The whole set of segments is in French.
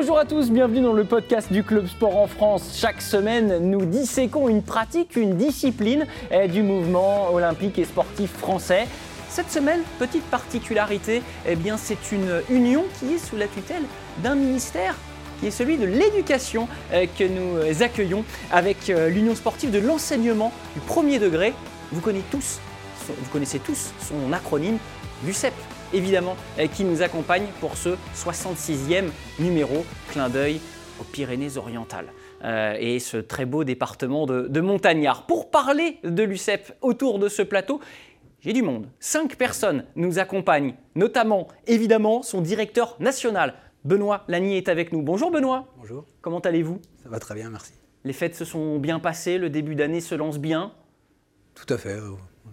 Bonjour à tous, bienvenue dans le podcast du Club Sport en France. Chaque semaine, nous disséquons une pratique, une discipline eh, du mouvement olympique et sportif français. Cette semaine, petite particularité, eh bien c'est une union qui est sous la tutelle d'un ministère qui est celui de l'éducation eh, que nous accueillons avec euh, l'Union sportive de l'enseignement du premier degré. Vous connaissez tous, vous connaissez tous son acronyme, l'UCEP évidemment, euh, qui nous accompagne pour ce 66e numéro, clin d'œil aux Pyrénées-Orientales. Euh, et ce très beau département de, de Montagnard. Pour parler de l'UCEP autour de ce plateau, j'ai du monde. Cinq personnes nous accompagnent, notamment, évidemment, son directeur national, Benoît Lagny, est avec nous. Bonjour Benoît. Bonjour. Comment allez-vous? Ça va très bien, merci. Les fêtes se sont bien passées, le début d'année se lance bien? Tout à fait.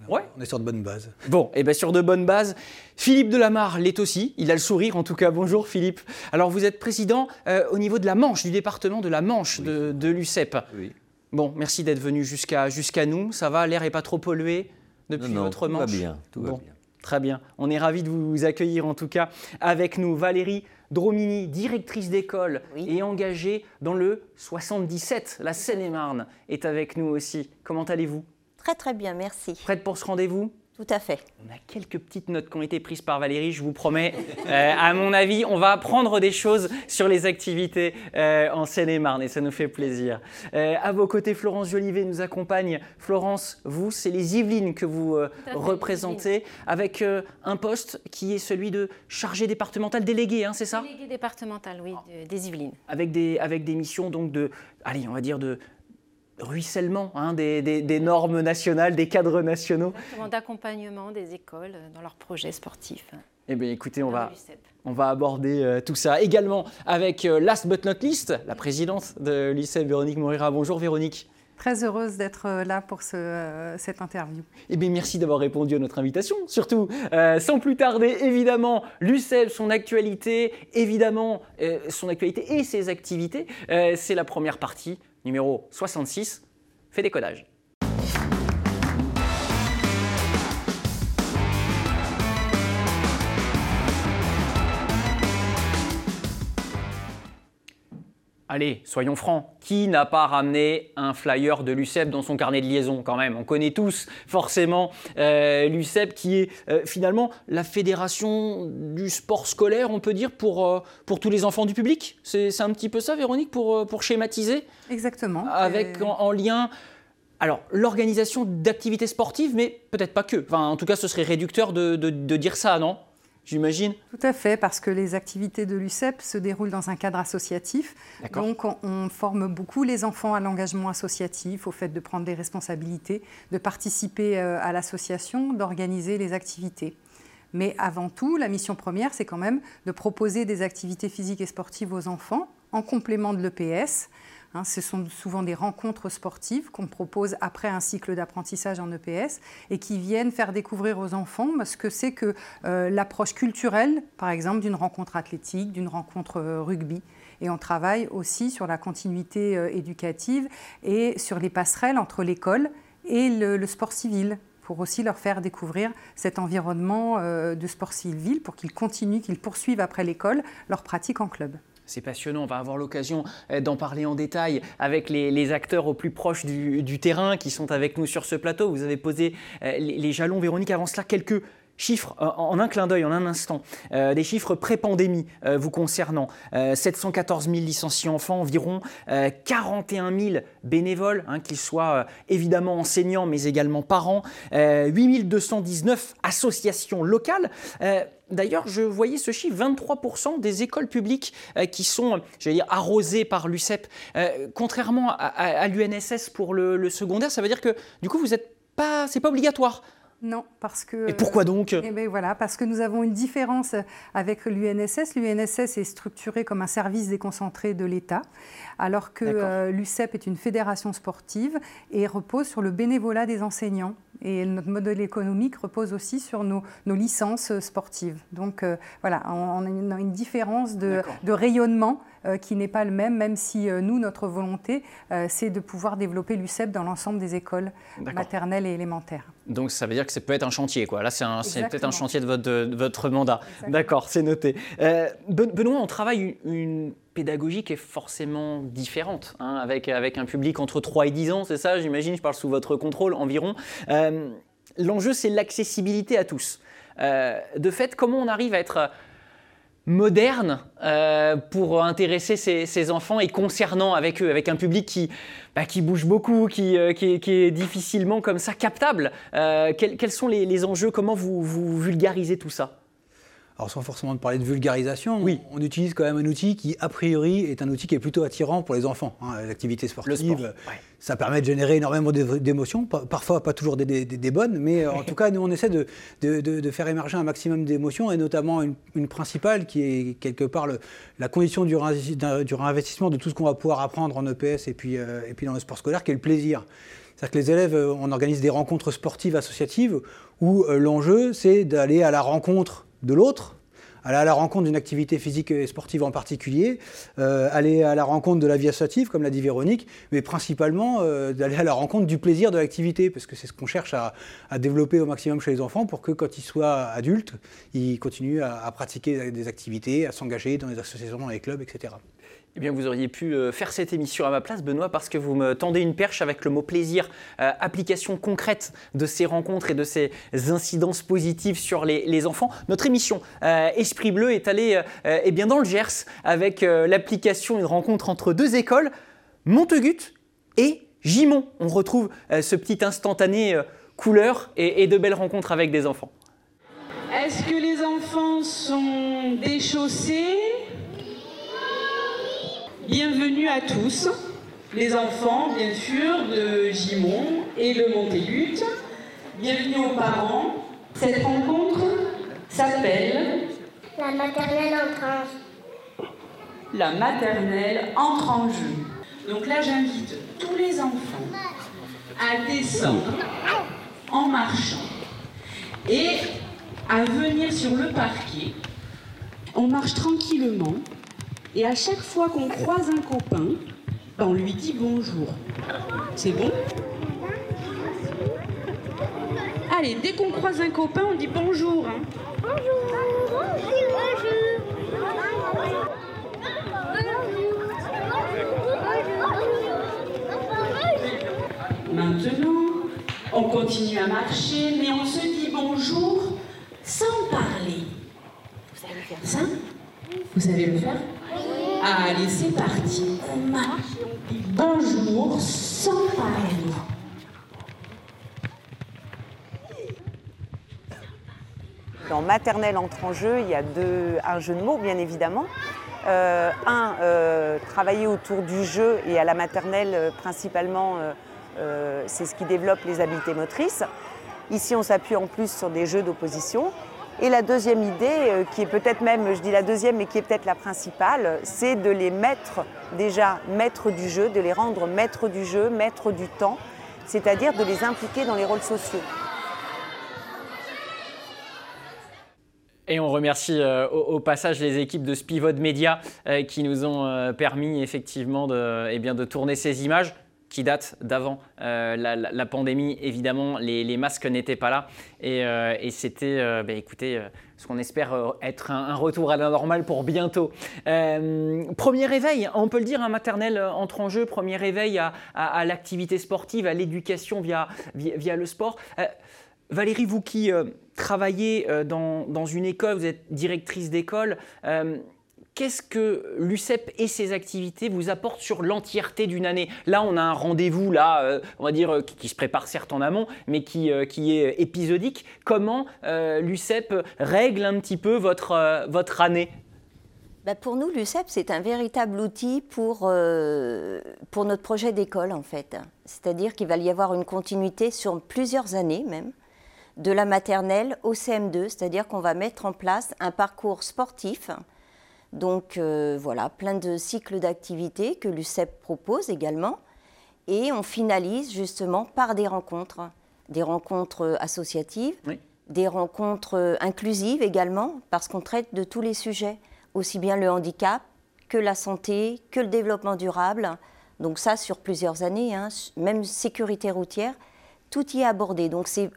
Ouais. On est sur de bonnes bases. Bon, et bien sur de bonnes bases, Philippe Delamarre l'est aussi, il a le sourire en tout cas. Bonjour Philippe. Alors vous êtes président euh, au niveau de la Manche, du département de la Manche de, de l'UCEP. Oui. Bon, merci d'être venu jusqu'à jusqu'à nous. Ça va, l'air est pas trop pollué depuis non, non, votre tout Manche? va bien, tout va Bon, bien. Très bien. On est ravis de vous accueillir en tout cas avec nous. Valérie Dromini, directrice d'école Oui. et engagée dans le 77, la Seine-et-Marne, est avec nous aussi. Comment allez-vous? Très très bien, merci. Prête pour ce rendez-vous? Tout à fait. On a quelques petites notes qui ont été prises par Valérie, je vous promets. Euh, à mon avis, on va apprendre des choses sur les activités euh, en Seine-et-Marne et ça nous fait plaisir. Euh, à vos côtés, Florence Jolivet nous accompagne. Florence, vous, c'est les Yvelines que vous euh, représentez avec euh, un poste qui est celui de chargé départemental délégué, hein, c'est ça? Délégué départemental, oui, de- des Yvelines. avec des, avec des missions donc de, allez, on va dire de ruissellement hein, des, des- des normes nationales, des cadres nationaux. Exactement, d'accompagnement des écoles dans leurs projets sportifs. Eh bien, écoutez, on va. On va aborder euh, tout ça également avec euh, last but not least, la présidente de l'ICEP, Véronique Morira. Bonjour Véronique. Très heureuse d'être euh, là pour ce, euh, cette interview. Eh bien, merci d'avoir répondu à notre invitation. Surtout, euh, sans plus tarder, évidemment, l'UCEP, son actualité, évidemment, euh, son actualité et ses activités. Euh, C'est la première partie, numéro 66, fait décodage. Allez, soyons francs, qui n'a pas ramené un flyer de l'UCEP dans son carnet de liaison quand même? On connaît tous forcément euh, l'UCEP qui est euh, finalement la fédération du sport scolaire, on peut dire, pour, euh, pour tous les enfants du public? C'est un petit peu ça, Véronique, pour, euh, pour schématiser? Exactement. avec en, en lien alors l'organisation d'activités sportives, mais peut-être pas que. Enfin, en tout cas, ce serait réducteur de, de- de dire ça, non? J'imagine. Tout à fait, parce que les activités de l'UCEP se déroulent dans un cadre associatif. Donc, on, on forme beaucoup les enfants à l'engagement associatif, au fait de prendre des responsabilités, de participer euh, à l'association, d'organiser les activités. Mais avant tout, la mission première, c'est quand même de proposer des activités physiques et sportives aux enfants en complément de l'EPS. Hein, ce sont souvent des rencontres sportives qu'on propose après un cycle d'apprentissage en EPS et qui viennent faire découvrir aux enfants ce que c'est que euh, l'approche culturelle, par exemple, d'une rencontre athlétique, d'une rencontre euh, rugby. Et on travaille aussi sur la continuité euh, éducative et sur les passerelles entre l'école et le, le sport civil pour aussi leur faire découvrir cet environnement de sport civil pour qu'ils continuent, qu'ils poursuivent après l'école leur pratique en club. C'est passionnant, on va avoir l'occasion euh, d'en parler en détail avec les, acteurs au plus proche du, terrain qui sont avec nous sur ce plateau. Vous avez posé euh, les jalons, Véronique, avant cela, quelques chiffres euh, en un clin d'œil, en un instant. Euh, des chiffres pré-pandémie euh, vous concernant. Euh, 714 000 licenciés enfants, environ euh, 41 000 bénévoles, hein, qu'ils soient évidemment enseignants mais également parents, euh, 8 219 associations locales. D'ailleurs, je voyais ce chiffre, 23% des écoles publiques qui sont, j'allais dire, arrosées par l'UCEP. Contrairement à l'UNSS pour le, le secondaire, ça veut dire que du coup, vous êtes pas, c'est pas obligatoire. Non, parce que... Et pourquoi donc? Eh bien voilà, parce que nous avons une différence avec l'UNSS. L'UNSS est structuré comme un service déconcentré de l'État, alors que euh, l'UCEP est une fédération sportive et repose sur le bénévolat des enseignants. Et notre modèle économique repose aussi sur nos, nos licences sportives. Donc euh, voilà, on, on a une, différence de, de rayonnement qui n'est pas le même, même si nous, notre volonté, c'est de pouvoir développer l'UCEP dans l'ensemble des écoles maternelles et élémentaires. Donc ça veut dire que ça peut être un chantier, quoi. Là, c'est peut-être un chantier de votre, votre mandat. D'accord, c'est noté. Benoît, on travaille une pédagogie qui est forcément différente, hein, avec, avec un public entre 3 et 10 ans, c'est ça, j'imagine, je parle sous votre contrôle environ. Euh, l'enjeu, c'est l'accessibilité à tous. Euh, de fait, comment on arrive à être moderne euh, pour intéresser ces, enfants et concernant avec eux, avec un public qui, bah, qui bouge beaucoup, qui, qui, est, difficilement comme ça captable. Quels, sont les, les enjeux? Comment vous, vous vulgarisez tout ça? Alors sans forcément parler de vulgarisation, oui. on utilise quand même un outil qui, a priori, est un outil qui est plutôt attirant pour les enfants. Hein. L'activité sportive, ça permet de générer énormément d'émotions, parfois pas toujours des, bonnes, mais en tout cas, nous, on essaie de, de, faire émerger un maximum d'émotions, et notamment une, principale qui est quelque part la condition du, réinvestissement de tout ce qu'on va pouvoir apprendre en EPS et puis, euh, et puis dans le sport scolaire, qui est le plaisir. C'est-à-dire que les élèves, euh, on organise des rencontres sportives associatives où euh, l'enjeu, c'est d'aller à la rencontre de l'autre, aller à la rencontre d'une activité physique et sportive en particulier, euh, aller à la rencontre de la vie associative, comme l'a dit Véronique, mais principalement euh, d'aller à la rencontre du plaisir de l'activité, parce que c'est ce qu'on cherche à, développer au maximum chez les enfants pour que quand ils soient adultes, ils continuent à, à pratiquer des activités, à s'engager dans les associations, dans les clubs, etc. Eh bien, vous auriez pu euh, faire cette émission à ma place, Benoît, parce que vous me tendez une perche avec le mot plaisir, euh, application concrète de ces rencontres et de ces incidences positives sur les, enfants. Notre émission euh, Esprit Bleu est allée eh bien, dans le Gers avec l'application, une rencontre entre deux écoles, Montegut et Gimont. On retrouve ce petit instantané couleur et, et de belles rencontres avec des enfants. Est-ce que les enfants sont déchaussés? Bienvenue à tous, les enfants, bien sûr, de Gimont et le Montégut. Bienvenue aux parents. Cette rencontre s'appelle La maternelle entre en jeu. La maternelle entre en jeu. Donc là, j'invite tous les enfants à descendre en marchant et à venir sur le parquet. On marche tranquillement et à chaque fois qu'on croise un copain, on lui dit bonjour. C'est bon? Allez, dès qu'on croise un copain, on dit bonjour. Hein. Bonjour. Maintenant, on continue à marcher, mais on se dit bonjour sans parler. Vous savez faire ça? Vous savez le faire? Allez, c'est parti. On marche dit bonjour sans parler. Dans maternelle entre en jeu, il y a deux, un jeu de mots, bien évidemment. Euh, un, euh, travailler autour du jeu et à la maternelle, euh, principalement, c'est ce qui développe les habiletés motrices. Ici, on s'appuie en plus sur des jeux d'opposition. Et la deuxième idée, euh, qui est peut-être même, je dis la deuxième, mais qui est peut-être la principale, c'est de les mettre déjà maîtres du jeu, de les rendre maîtres du jeu, maîtres du temps, c'est-à-dire de les impliquer dans les rôles sociaux. Et on remercie euh, au, passage les équipes de Spivot Media euh, qui nous ont permis effectivement eh de tourner ces images qui date d'avant euh, la, pandémie. Évidemment, les, masques n'étaient pas là. Et, euh, c'était, euh, bah, écoutez, ce qu'on espère être un, retour à la normale pour bientôt. premier réveil, on peut le dire, un maternel entre en jeu. Premier réveil à, l'activité sportive, à l'éducation via, via, le sport. Valérie, vous qui travaillez dans, une école, vous êtes directrice d'école, Qu'est-ce que l'UCEP et ses activités vous apportent sur l'entièreté d'une année? Là, on a un rendez-vous, là, euh, on va dire, euh, qui, se prépare certes en amont, mais qui, euh, qui est épisodique. Comment l'UCEP règle un petit peu votre, votre année? Bah, pour nous, l'UCEP, c'est un véritable outil pour, pour notre projet d'école, en fait. C'est-à-dire qu'il va y avoir une continuité sur plusieurs années même, de la maternelle au CM2, c'est-à-dire qu'on va mettre en place un parcours sportif donc euh, voilà, plein de cycles d'activités que l'UCEP propose également. Et on finalise justement par des rencontres, des rencontres associatives, des rencontres inclusives également, parce qu'on traite de tous les sujets, aussi bien le handicap que la santé, que le développement durable. Donc ça, sur plusieurs années, hein, même sécurité routière, tout y est abordé. Donc c'est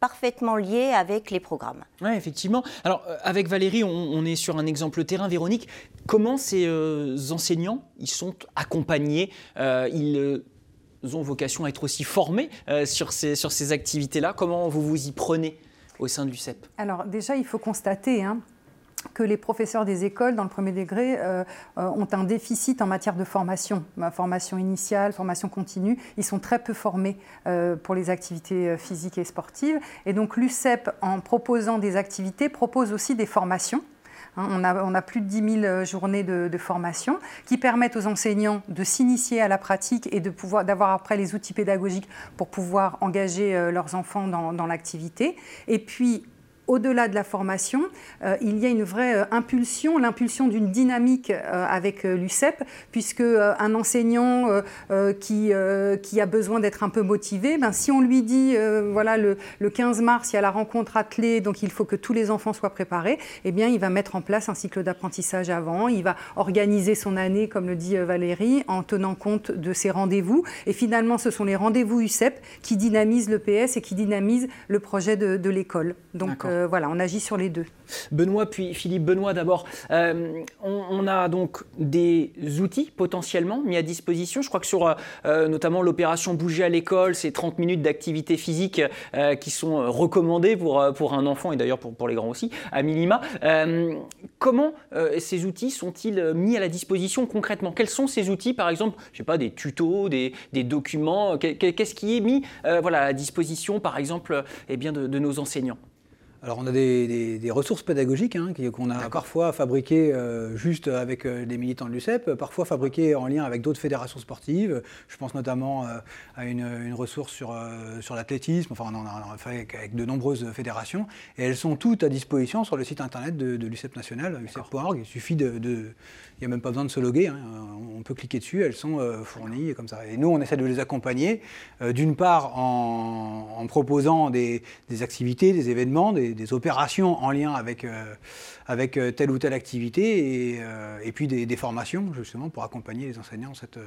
parfaitement lié avec les programmes. Oui, effectivement. Alors, euh, avec Valérie, on, est sur un exemple terrain. Véronique, comment ces euh, enseignants, ils sont accompagnés euh, Ils ont vocation à être aussi formés sur ces, sur ces activités-là? Comment vous vous y prenez au sein du CEP Alors, déjà, il faut constater hein, que les professeurs des écoles dans le premier degré euh, euh, ont un déficit en matière de formation, formation initiale, formation continue. Ils sont très peu formés euh, pour les activités physiques et sportives. Et donc l'UCEP, en proposant des activités, propose aussi des formations. Hein, on, a, plus de 10 000 journées de, formation qui permettent aux enseignants de s'initier à la pratique et de pouvoir d'avoir après les outils pédagogiques pour pouvoir engager leurs enfants dans, dans l'activité. Et puis au-delà de la formation, euh, il y a une vraie euh, impulsion, l'impulsion d'une dynamique euh, avec l'UCEP, puisque un enseignant qui, qui a besoin d'être un peu motivé, ben, si on lui dit, voilà, le, 15 mars, il y a la rencontre attelée, donc il faut que tous les enfants soient préparés, eh bien, il va mettre en place un cycle d'apprentissage avant, il va organiser son année, comme le dit Valérie, en tenant compte de ses rendez-vous. Et finalement, ce sont les rendez-vous UCEP qui dynamisent le PS et qui dynamisent le projet de, de l'école. Donc, euh, voilà, on agit sur les deux. Benoît, puis Philippe. Benoît, d'abord, euh, on, a donc des outils potentiellement mis à disposition. Je crois que sur euh, notamment l'opération Bouger à l'école, c'est 30 minutes d'activité physique qui sont recommandées pour, pour un enfant et d'ailleurs pour, pour les grands aussi, à minima. comment ces outils sont-ils mis à la disposition concrètement? Quels sont ces outils, par exemple, je pas, des tutos, des, des documents? Qu'est-ce qui est mis voilà, à disposition, par exemple, eh bien, de nos enseignants? Alors on a des, ressources pédagogiques hein, qu'on a parfois fabriquées euh, juste avec euh, des militants de l'UCEP, parfois fabriquées en lien avec d'autres fédérations sportives. Je pense notamment euh, à une, ressource sur, sur l'athlétisme, enfin on en a fait avec, de nombreuses fédérations, et elles sont toutes à disposition sur le site internet de, l'UCEP national, ucep.org. Il suffit de il n'y a même pas besoin de se loguer, hein. on peut cliquer dessus, elles sont fournies comme ça. Et nous, on essaie de les accompagner, d'une part en, proposant des, activités, des événements, des, opérations en lien avec, euh, avec telle ou telle activité, et, et puis des, formations, justement, pour accompagner les enseignants dans cette,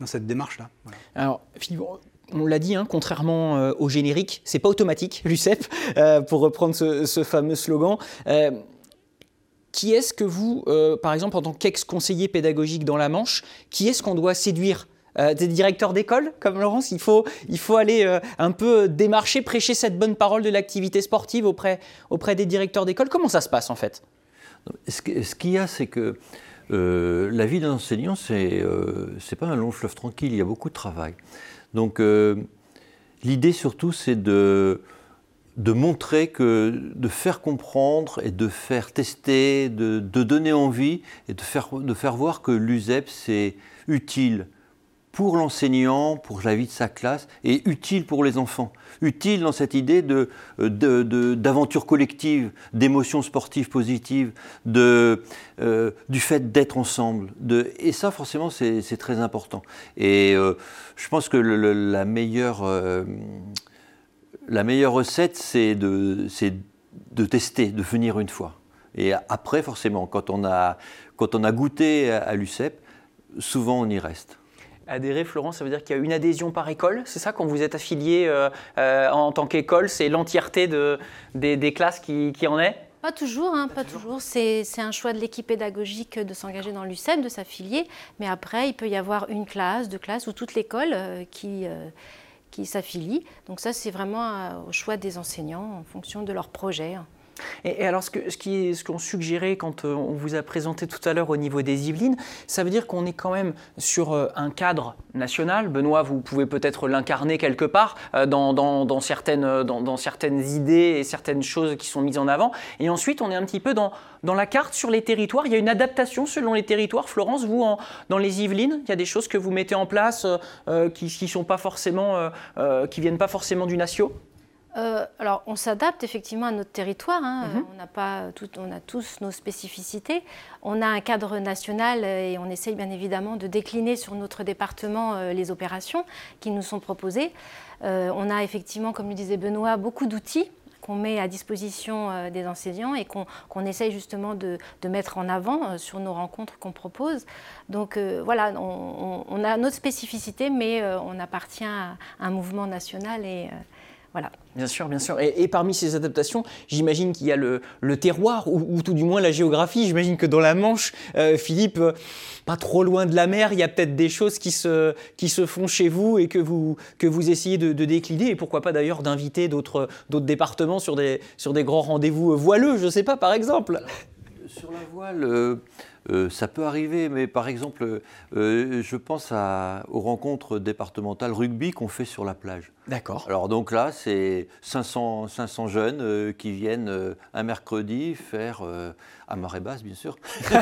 dans cette démarche-là. Alors, Philippe, on l'a dit, hein, contrairement au générique, c'est pas automatique, l'UCEP, pour reprendre ce, fameux slogan qui est-ce que vous, euh, par exemple, en tant qu'ex-conseiller pédagogique dans la Manche, qui est-ce qu'on doit séduire euh, des directeurs d'école comme Laurence, il faut, il faut aller euh, un peu démarcher, prêcher cette bonne parole de l'activité sportive auprès, auprès des directeurs d'école. Comment ça se passe en fait? Ce qu'il y a, c'est que la vie d'un enseignant, c'est n'est pas un long fleuve tranquille, il y a beaucoup de travail. Donc l'idée surtout, c'est de de montrer que, de faire comprendre et de faire tester, de, donner envie et de faire, de faire voir que l'USEP, c'est utile pour l'enseignant, pour la vie de sa classe, et utile pour les enfants. Utile dans cette idée de, d'aventure collective, d'émotions sportives positives, euh, du fait d'être ensemble. Et ça, forcément, c'est, très important. Et euh, je pense que la meilleure... Euh, la meilleure recette, c'est de, de tester, de venir une fois. Et après, forcément, quand on a, quand on a goûté à, l'UCEP, souvent on y reste. Adhérer, Florence, ça veut dire qu'il y a une adhésion par école, c'est ça Quand vous êtes affilié euh, euh, en tant qu'école, c'est l'entièreté de, des, classes qui, en est? Pas toujours, hein, pas toujours. C'est un choix de l'équipe pédagogique de s'engager dans l'UCEP, de s'affilier. Mais après, il peut y avoir une classe, deux classes ou toute l'école euh, qui, qui s'affilient. Donc ça, c'est vraiment euh, au choix des enseignants en fonction de leur projet. Et, alors, ce qu'on ce ce suggérait quand euh, on vous a présenté tout à l'heure au niveau des Yvelines, ça veut dire qu'on est quand même sur euh, un cadre national. Benoît, vous pouvez peut-être l'incarner quelque part euh, dans, certaines, dans, certaines idées et certaines choses qui sont mises en avant. Et ensuite, on est un petit peu dans, la carte sur les territoires. Il y a une adaptation selon les territoires. Florence, vous, en, dans les Yvelines, il y a des choses que vous mettez en place qui, qui sont pas forcément, qui viennent pas forcément du natio? Euh, alors, on s'adapte effectivement à notre territoire. Hein. Mhm. On, a pas on a tous nos spécificités. On a un cadre national et on essaye bien évidemment de décliner sur notre département euh, les opérations qui nous sont proposées. Euh, on a effectivement, comme le disait Benoît, beaucoup d'outils qu'on met à disposition des enseignants et qu'on essaye justement de, mettre en avant sur nos rencontres qu'on propose. Donc voilà, on, a notre spécificité, mais on appartient à un mouvement national et voilà. Bien sûr, bien sûr. Et, parmi ces adaptations, j'imagine qu'il y a le, terroir, ou, tout du moins la géographie. J'imagine que dans la Manche, euh, Philippe, euh, pas trop loin de la mer, il y a peut-être des choses qui se, qui se font chez vous et que vous, que vous essayez de, décliner. Et pourquoi pas d'ailleurs d'inviter d'autres départements sur des, sur des grands rendez-vous voileux, je ne sais pas, par exemple. Sur la voile, euh, euh, ça peut arriver, mais par exemple, euh, je pense aux rencontres départementales rugby qu'on fait sur la plage. D'accord. Alors donc là, c'est 500, 500 jeunes euh, qui viennent un mercredi faire, à marée basse bien sûr.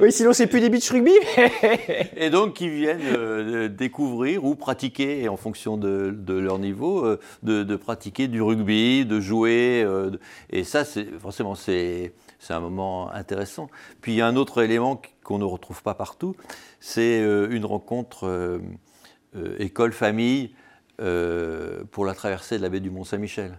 oui, sinon c'est plus des beach rugby. et donc qui viennent découvrir ou pratiquer, en fonction de, leur niveau, de, de, pratiquer du rugby, de jouer. et ça, c'est forcément, c'est c'est un moment intéressant. Puis il y a un autre élément qu'on ne retrouve pas partout, c'est euh, une rencontre euh, euh, école-famille pour la traversée de la baie du Mont-Saint-Michel.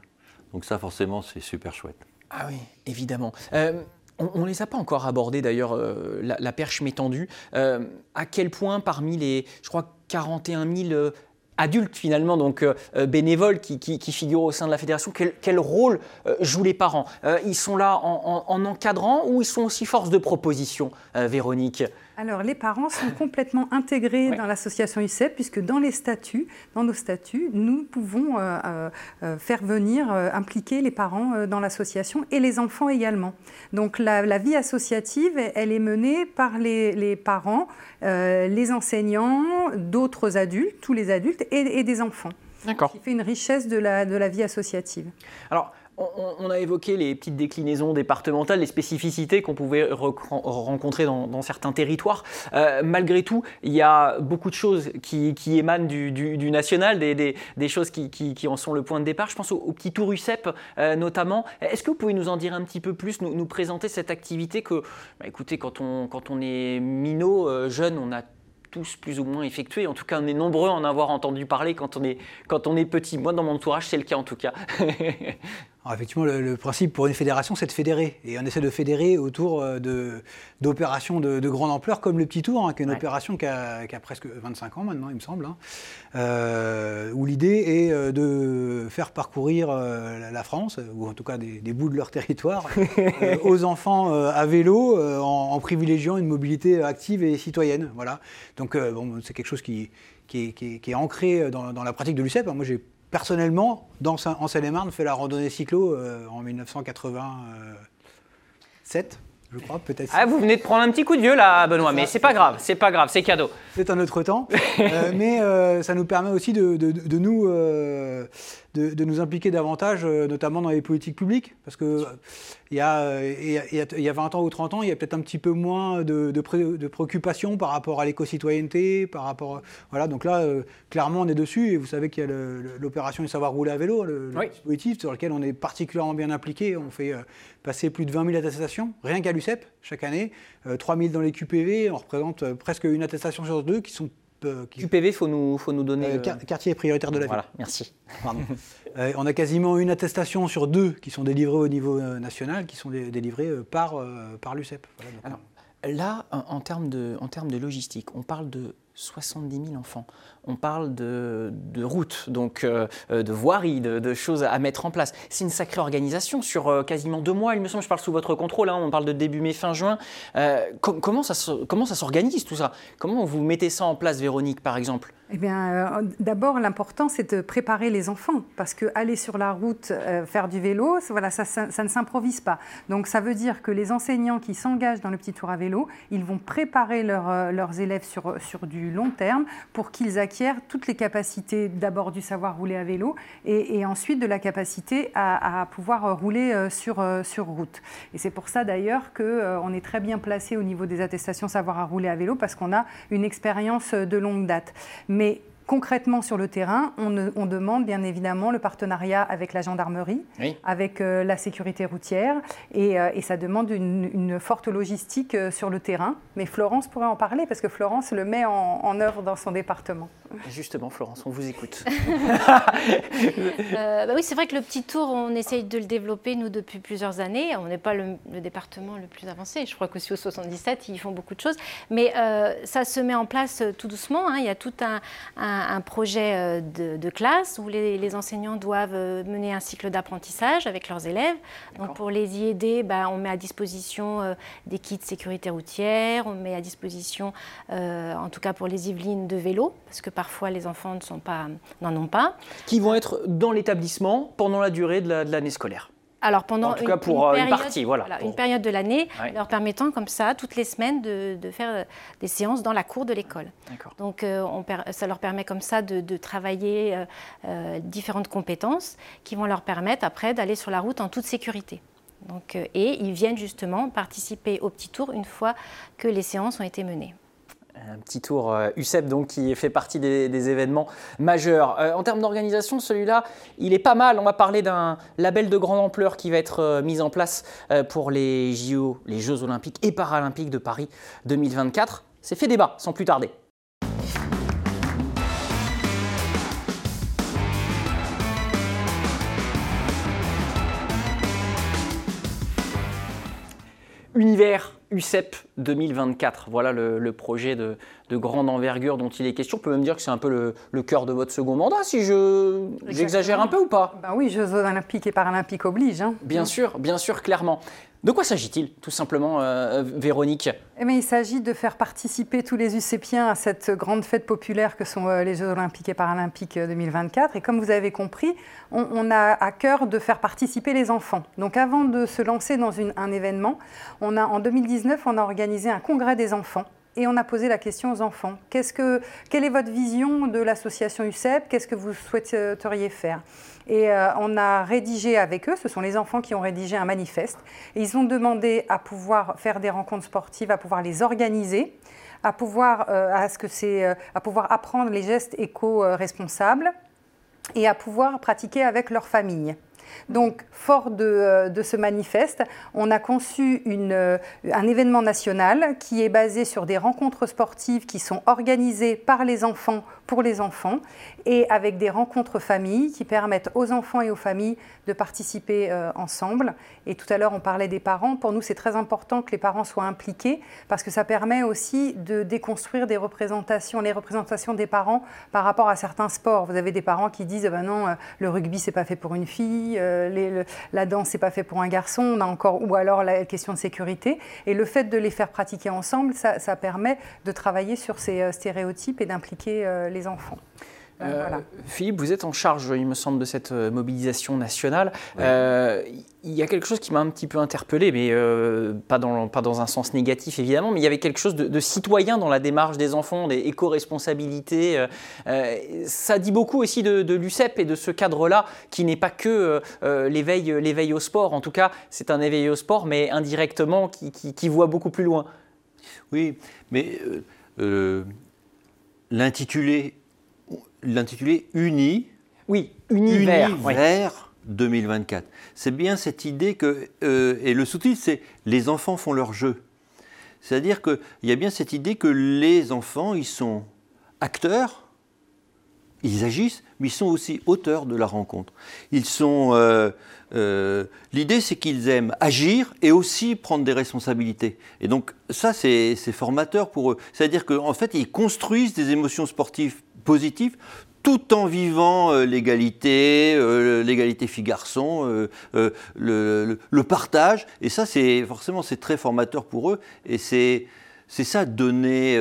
Donc ça, forcément, c'est super chouette. Ah oui, évidemment. on ne les a pas encore abordés d'ailleurs, la, perche m'est tendue. à quel point parmi les, je crois, 41 000 adultes finalement, donc euh, euh, bénévoles qui, figurent au sein de la fédération, quel, rôle euh, jouent les parents? Ils sont là en, en, encadrant ou ils sont aussi force de proposition, Véronique? Alors, les parents sont complètement intégrés dans l'association UCEP, puisque dans les statuts, dans nos statuts, nous pouvons euh, euh, euh, faire venir, impliquer les parents dans l'association et les enfants également. Donc, la, vie associative, elle est menée par les, parents, les enseignants, d'autres adultes, tous les adultes et, des enfants. D'accord. Qui fait une richesse de la, de la vie associative. Alors, on, a évoqué les petites déclinaisons départementales, les spécificités qu'on pouvait rencontrer dans, certains territoires. Euh, malgré tout, il y a beaucoup de choses qui, émanent du, national, des, choses qui, en sont le point de départ. Je pense au, petit tour UCEP euh, notamment. Est-ce que vous pouvez nous en dire un petit peu plus, nous, présenter cette activité que, bah, écoutez, quand on, quand on est minot, euh, jeune, on a plus ou moins effectué. En tout cas, on est nombreux à en avoir entendu parler quand on est, quand on est petit. Moi, dans mon entourage, c'est le cas en tout cas. effectivement, le, principe pour une fédération, c'est de fédérer. Et on essaie de fédérer autour euh, d'opérations de, grande ampleur, comme le Petit Tour, hein, qui est une opération qui a, presque 25 ans maintenant, il me semble, hein. euh, où l'idée est euh, de faire parcourir la France, ou en tout cas des, bouts de leur territoire, aux enfants à vélo, en, privilégiant une mobilité active et citoyenne. Voilà. Donc, bon, c'est quelque chose qui, qui, est, ancré dans, dans la pratique de l'UCEP. Moi, j'ai personnellement, dans, en Seine-et-Marne, fait la randonnée cyclo euh, en 1987 je crois, peut-être. Ah, vous venez de prendre un petit coup de vieux là, Benoît, mais c'est pas grave, c'est pas grave, c'est cadeau. C'est un autre temps, euh, mais euh, ça nous permet aussi de, de, nous, de, nous impliquer davantage, notamment dans les politiques publiques, parce que il y, a, il, y a, 20 ans ou 30 ans, il y a peut-être un petit peu moins de, de, préoccupations par rapport à l'éco-citoyenneté, par rapport... Voilà, donc là, euh, clairement, on est dessus, et vous savez qu'il y a l'opération du savoir rouler à vélo, le, dispositif sur lequel on est particulièrement bien impliqué. On fait euh, passer plus de 20 000 attestations, rien qu'à l'UCEP, chaque année, 3 euh, 000 dans les QPV, on représente presque une attestation sur deux qui sont QPV, il faut nous, faut nous donner. quartier prioritaire de la ville. Voilà, merci. Euh, on a quasiment une attestation sur deux qui sont délivrées au niveau euh, national, qui sont délivrées euh, par, par l'UCEP. Alors, là, en, termes de, en termes de logistique, on parle de 70 000 enfants. On parle de, de routes, donc de voiries, de, choses à mettre en place. C'est une sacrée organisation sur quasiment deux mois, il me semble. Je parle sous votre contrôle. Hein, on parle de début mai, fin juin. comment ça s'organise tout ça? Comment vous mettez ça en place, Véronique, par exemple? Eh bien, euh, d'abord, l'important, c'est de préparer les enfants, parce que aller sur la route, euh, faire du vélo, voilà, ça, ne s'improvise pas. Donc, ça veut dire que les enseignants qui s'engagent dans le petit tour à vélo, ils vont préparer euh, leurs élèves sur, sur du long terme pour qu'ils acquièrent toutes les capacités, d'abord du savoir rouler à vélo, et, ensuite de la capacité à, pouvoir rouler sur, sur route. Et c'est pour ça, d'ailleurs, qu'on est très bien placé au niveau des attestations savoir à rouler à vélo, parce qu'on a une expérience de longue date. Mais Concrètement, sur le terrain, on, demande bien évidemment le partenariat avec la gendarmerie, avec euh, la sécurité routière, et, euh, ça demande une, forte logistique euh, sur le terrain. Mais Florence pourrait en parler, parce que Florence le met en, œuvre dans son département. Justement, Florence, on vous écoute. bah oui, c'est vrai que le petit tour, on essaye de le développer, nous, depuis plusieurs années. On n'est pas le, département le plus avancé. Je crois qu'aussi au 77, ils font beaucoup de choses. Mais ça se met en place tout doucement. Hein. Il y a tout un un, projet euh, de, classe où les, enseignants doivent euh, mener un cycle d'apprentissage avec leurs élèves. Donc pour les y aider, bah, on met à disposition euh, des kits de sécurité routière, on met à disposition, en tout cas pour les Yvelines, de vélos, parce que parfois les enfants n'en ont pas. Qui vont être dans l'établissement pendant la durée de l'année scolaire alors pendant en tout cas pour une, période, partie, voilà. une période de l'année, leur permettant comme ça, toutes les semaines, de, faire euh, des séances dans la cour de l'école. Donc euh, on, ça leur permet comme ça de, travailler euh, différentes compétences qui vont leur permettre après d'aller sur la route en toute sécurité. Donc, et ils viennent justement participer au petit tour une fois que les séances ont été menées un petit tour UCEP donc qui fait partie des, événements majeurs. Euh, en termes d'organisation, celui-là, il est pas mal. On va parler d'un label de grande ampleur qui va être euh, mis en place euh, pour les JO, les Jeux Olympiques et Paralympiques de Paris 2024. C'est fait débat, sans plus tarder. Univers UCEP 2024. Voilà le, projet de, grande envergure dont il est question. On peut même dire que c'est un peu le, cœur de votre second mandat, si je j'exagère un peu ou pas? Ben Oui, Jeux olympiques et paralympiques obligent. Hein. Bien sûr, bien sûr, clairement. De quoi s'agit-il, tout simplement, euh, Véronique? Eh Il s'agit de faire participer tous les UCPiens à cette grande fête populaire que sont euh, les Jeux olympiques et paralympiques 2024. Euh, et comme vous avez compris, on, a à cœur de faire participer les enfants. Donc avant de se lancer dans un événement, on a, en 2019, on a organisé un congrès des enfants et on a posé la question aux enfants. que, quelle est votre vision de l'association UCEP Qu'est-ce que vous souhaiteriez faire? Et euh, on a rédigé avec eux, ce sont les enfants qui ont rédigé un manifeste, et ils ont demandé à pouvoir faire des rencontres sportives, à pouvoir les organiser, à pouvoir, euh, euh, à pouvoir apprendre les gestes éco-responsables et à pouvoir pratiquer avec leur famille. Donc, fort de, euh, ce manifeste, on a conçu euh, un événement national qui est basé sur des rencontres sportives qui sont organisées par les enfants pour les enfants et avec des rencontres familles qui permettent aux enfants et aux familles de participer euh, ensemble. Et tout à l'heure, on parlait des parents. Pour nous, c'est très important que les parents soient impliqués parce que ça permet aussi de déconstruire les représentations des parents par rapport à certains sports. Vous avez des parents qui disent ben non, le rugby, c'est pas fait pour une fille. Euh, la danse, c'est pas fait pour un garçon, on a encore, ou alors la question de sécurité. Et le fait de les faire pratiquer ensemble, ça, permet de travailler sur ces euh, stéréotypes et d'impliquer euh, les enfants. Euh, Philippe, vous êtes en charge, il me semble, de cette euh, mobilisation nationale. Euh, il y a quelque chose qui m'a un petit peu interpellé, mais pas, dans, pas dans un sens négatif évidemment, mais il y avait quelque chose de, citoyen dans la démarche des enfants, des éco-responsabilités. ça dit beaucoup aussi de, l'UCEP et de ce cadre-là, qui n'est pas que l'éveil au sport. En tout cas, c'est un éveil au sport, mais indirectement qui, qui voit beaucoup plus loin. Oui, mais l'intitulé l'intitulé Uni. Oui, Univers. Univers 2024. C'est bien cette idée que, euh, et le sous-titre c'est Les enfants font leur jeu. C'est-à-dire qu'il y a bien cette idée que les enfants, ils sont acteurs, ils agissent, mais ils sont aussi auteurs de la rencontre. Ils sont. Euh, euh, l'idée, c'est qu'ils aiment agir et aussi prendre des responsabilités. Et donc, ça, c'est formateur pour eux. C'est-à-dire qu'en fait, ils construisent des émotions sportives positif, tout en vivant euh, l'égalité, euh, l'égalité filles-garçons, euh, le, partage. Et ça, c'est forcément c'est très formateur pour eux. Et c'est ça donner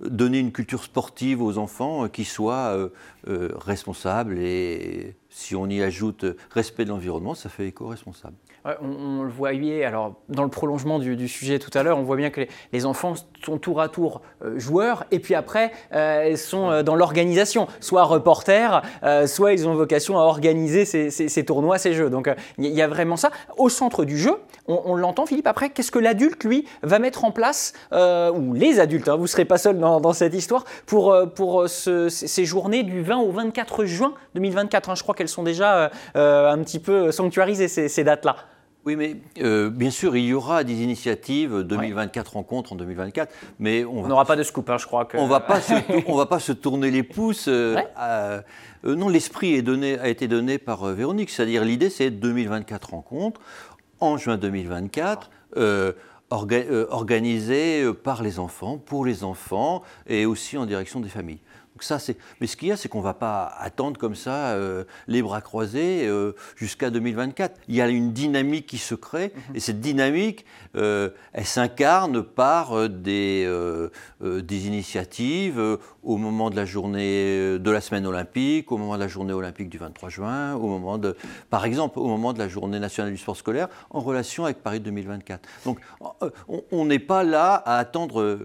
donner une culture sportive aux enfants qui soit responsable et si on y ajoute respect de l'environnement, ça fait éco-responsable on, le voyait, alors dans le prolongement du, sujet tout à l'heure, on voit bien que les, enfants sont tour à tour euh, joueurs et puis après euh, sont euh, dans l'organisation, soit reporters, soit ils ont vocation à organiser ces, tournois, ces jeux. Donc il y, a vraiment ça. Au centre du jeu, on, l'entend Philippe, après, qu'est-ce que l'adulte, lui, va mettre en place, ou les adultes, hein, vous ne serez pas seul dans, cette histoire, pour, pour ces journées du 20 au 24 juin 2024. Hein. je crois qu'elles sont déjà un petit peu sanctuarisées, ces dates-là. Oui, mais euh, bien sûr, il y aura des initiatives 2024 rencontres en 2024, mais on n'aura pas de scoop, hein, je crois. Que... On va pas, se, on va pas se tourner les pouces. Euh, euh, non, l'esprit a été donné par Véronique, c'est-à-dire l'idée, c'est 2024 rencontres en juin 2024. organisées par les enfants, pour les enfants et aussi en direction des familles ça, c'est. Mais ce qu'il y a, c'est qu'on ne va pas attendre comme ça, euh, les bras croisés, euh, jusqu'à 2024. Il y a une dynamique qui se crée, mhm. et cette dynamique, euh, elle s'incarne par des, des initiatives au moment de la journée de la semaine olympique, au moment de la journée olympique du 23 juin, au moment de, par exemple, au moment de la journée nationale du sport scolaire, en relation avec Paris 2024. Donc, on n'est pas là à attendre.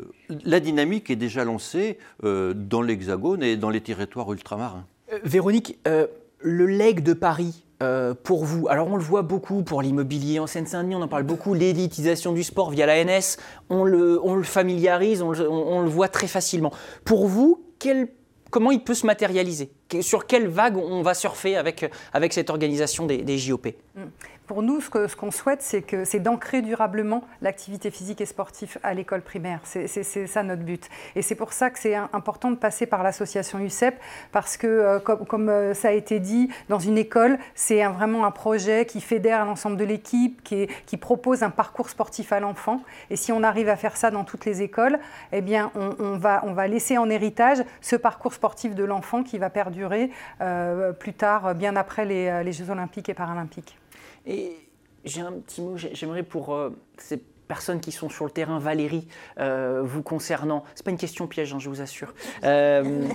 La dynamique est déjà lancée dans l'Hexagone et dans les territoires ultramarins. Euh, Véronique, euh, le leg de Paris, euh, pour vous Alors on le voit beaucoup pour l'immobilier en Seine-Saint-Denis, on en parle beaucoup, l'élitisation du sport via la NS, on le, on le familiarise, on le, on le, voit très facilement. Pour vous, quel, comment il peut se matérialiser? Sur quelle vague on va surfer avec, avec cette organisation des, des JOP mm. Pour nous, ce qu'on souhaite, c'est d'ancrer durablement l'activité physique et sportive à l'école primaire. C'est ça notre but. Et c'est pour ça que c'est important de passer par l'association UCEP, parce que, euh, comme, euh, ça a été dit, dans une école, c'est vraiment un projet qui fédère l'ensemble de l'équipe, qui, propose un parcours sportif à l'enfant. Et si on arrive à faire ça dans toutes les écoles, eh bien, on, va, on va laisser en héritage ce parcours sportif de l'enfant qui va perdurer euh, plus tard, bien après les, les Jeux olympiques et paralympiques. Et j'ai un petit mot, j'aimerais pour euh, ces personnes qui sont sur le terrain, Valérie, euh, vous concernant, c'est pas une question piège, hein, je vous assure. Euh,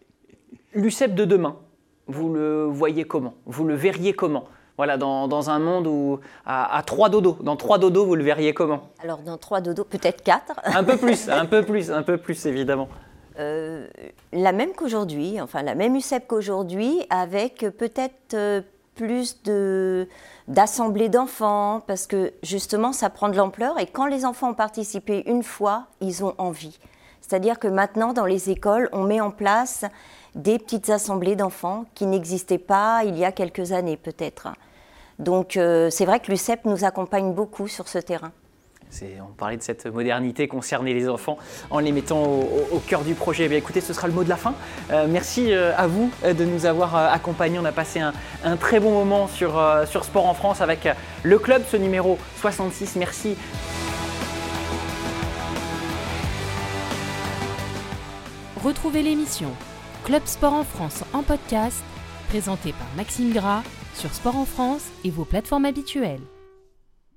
L'UCEP de demain, vous le voyez comment? Vous le verriez comment? Voilà, dans, dans, un monde où à, trois dodos, dans trois dodos, vous le verriez comment? Alors dans trois dodos, peut-être quatre. un peu plus, un peu plus, un peu plus évidemment. la même qu'aujourd'hui, enfin la même UCEP qu'aujourd'hui, avec peut-être plus de d'assemblées d'enfants, parce que justement, ça prend de l'ampleur. Et quand les enfants ont participé une fois, ils ont envie. C'est-à-dire que maintenant, dans les écoles, on met en place des petites assemblées d'enfants qui n'existaient pas il y a quelques années peut-être. Donc euh, c'est vrai que l'UCEP nous accompagne beaucoup sur ce terrain on parlait de cette modernité concernée les enfants en les mettant au, cœur du projet. Eh écoutez, ce sera le mot de la fin. Euh, merci euh, à vous euh, de nous avoir accompagnés. On a passé un, très bon moment sur, sur Sport en France avec le club, ce numéro 66. Merci. Retrouvez l'émission Club Sport en France en podcast, présentée par Maxime Gras sur Sport en France et vos plateformes habituelles.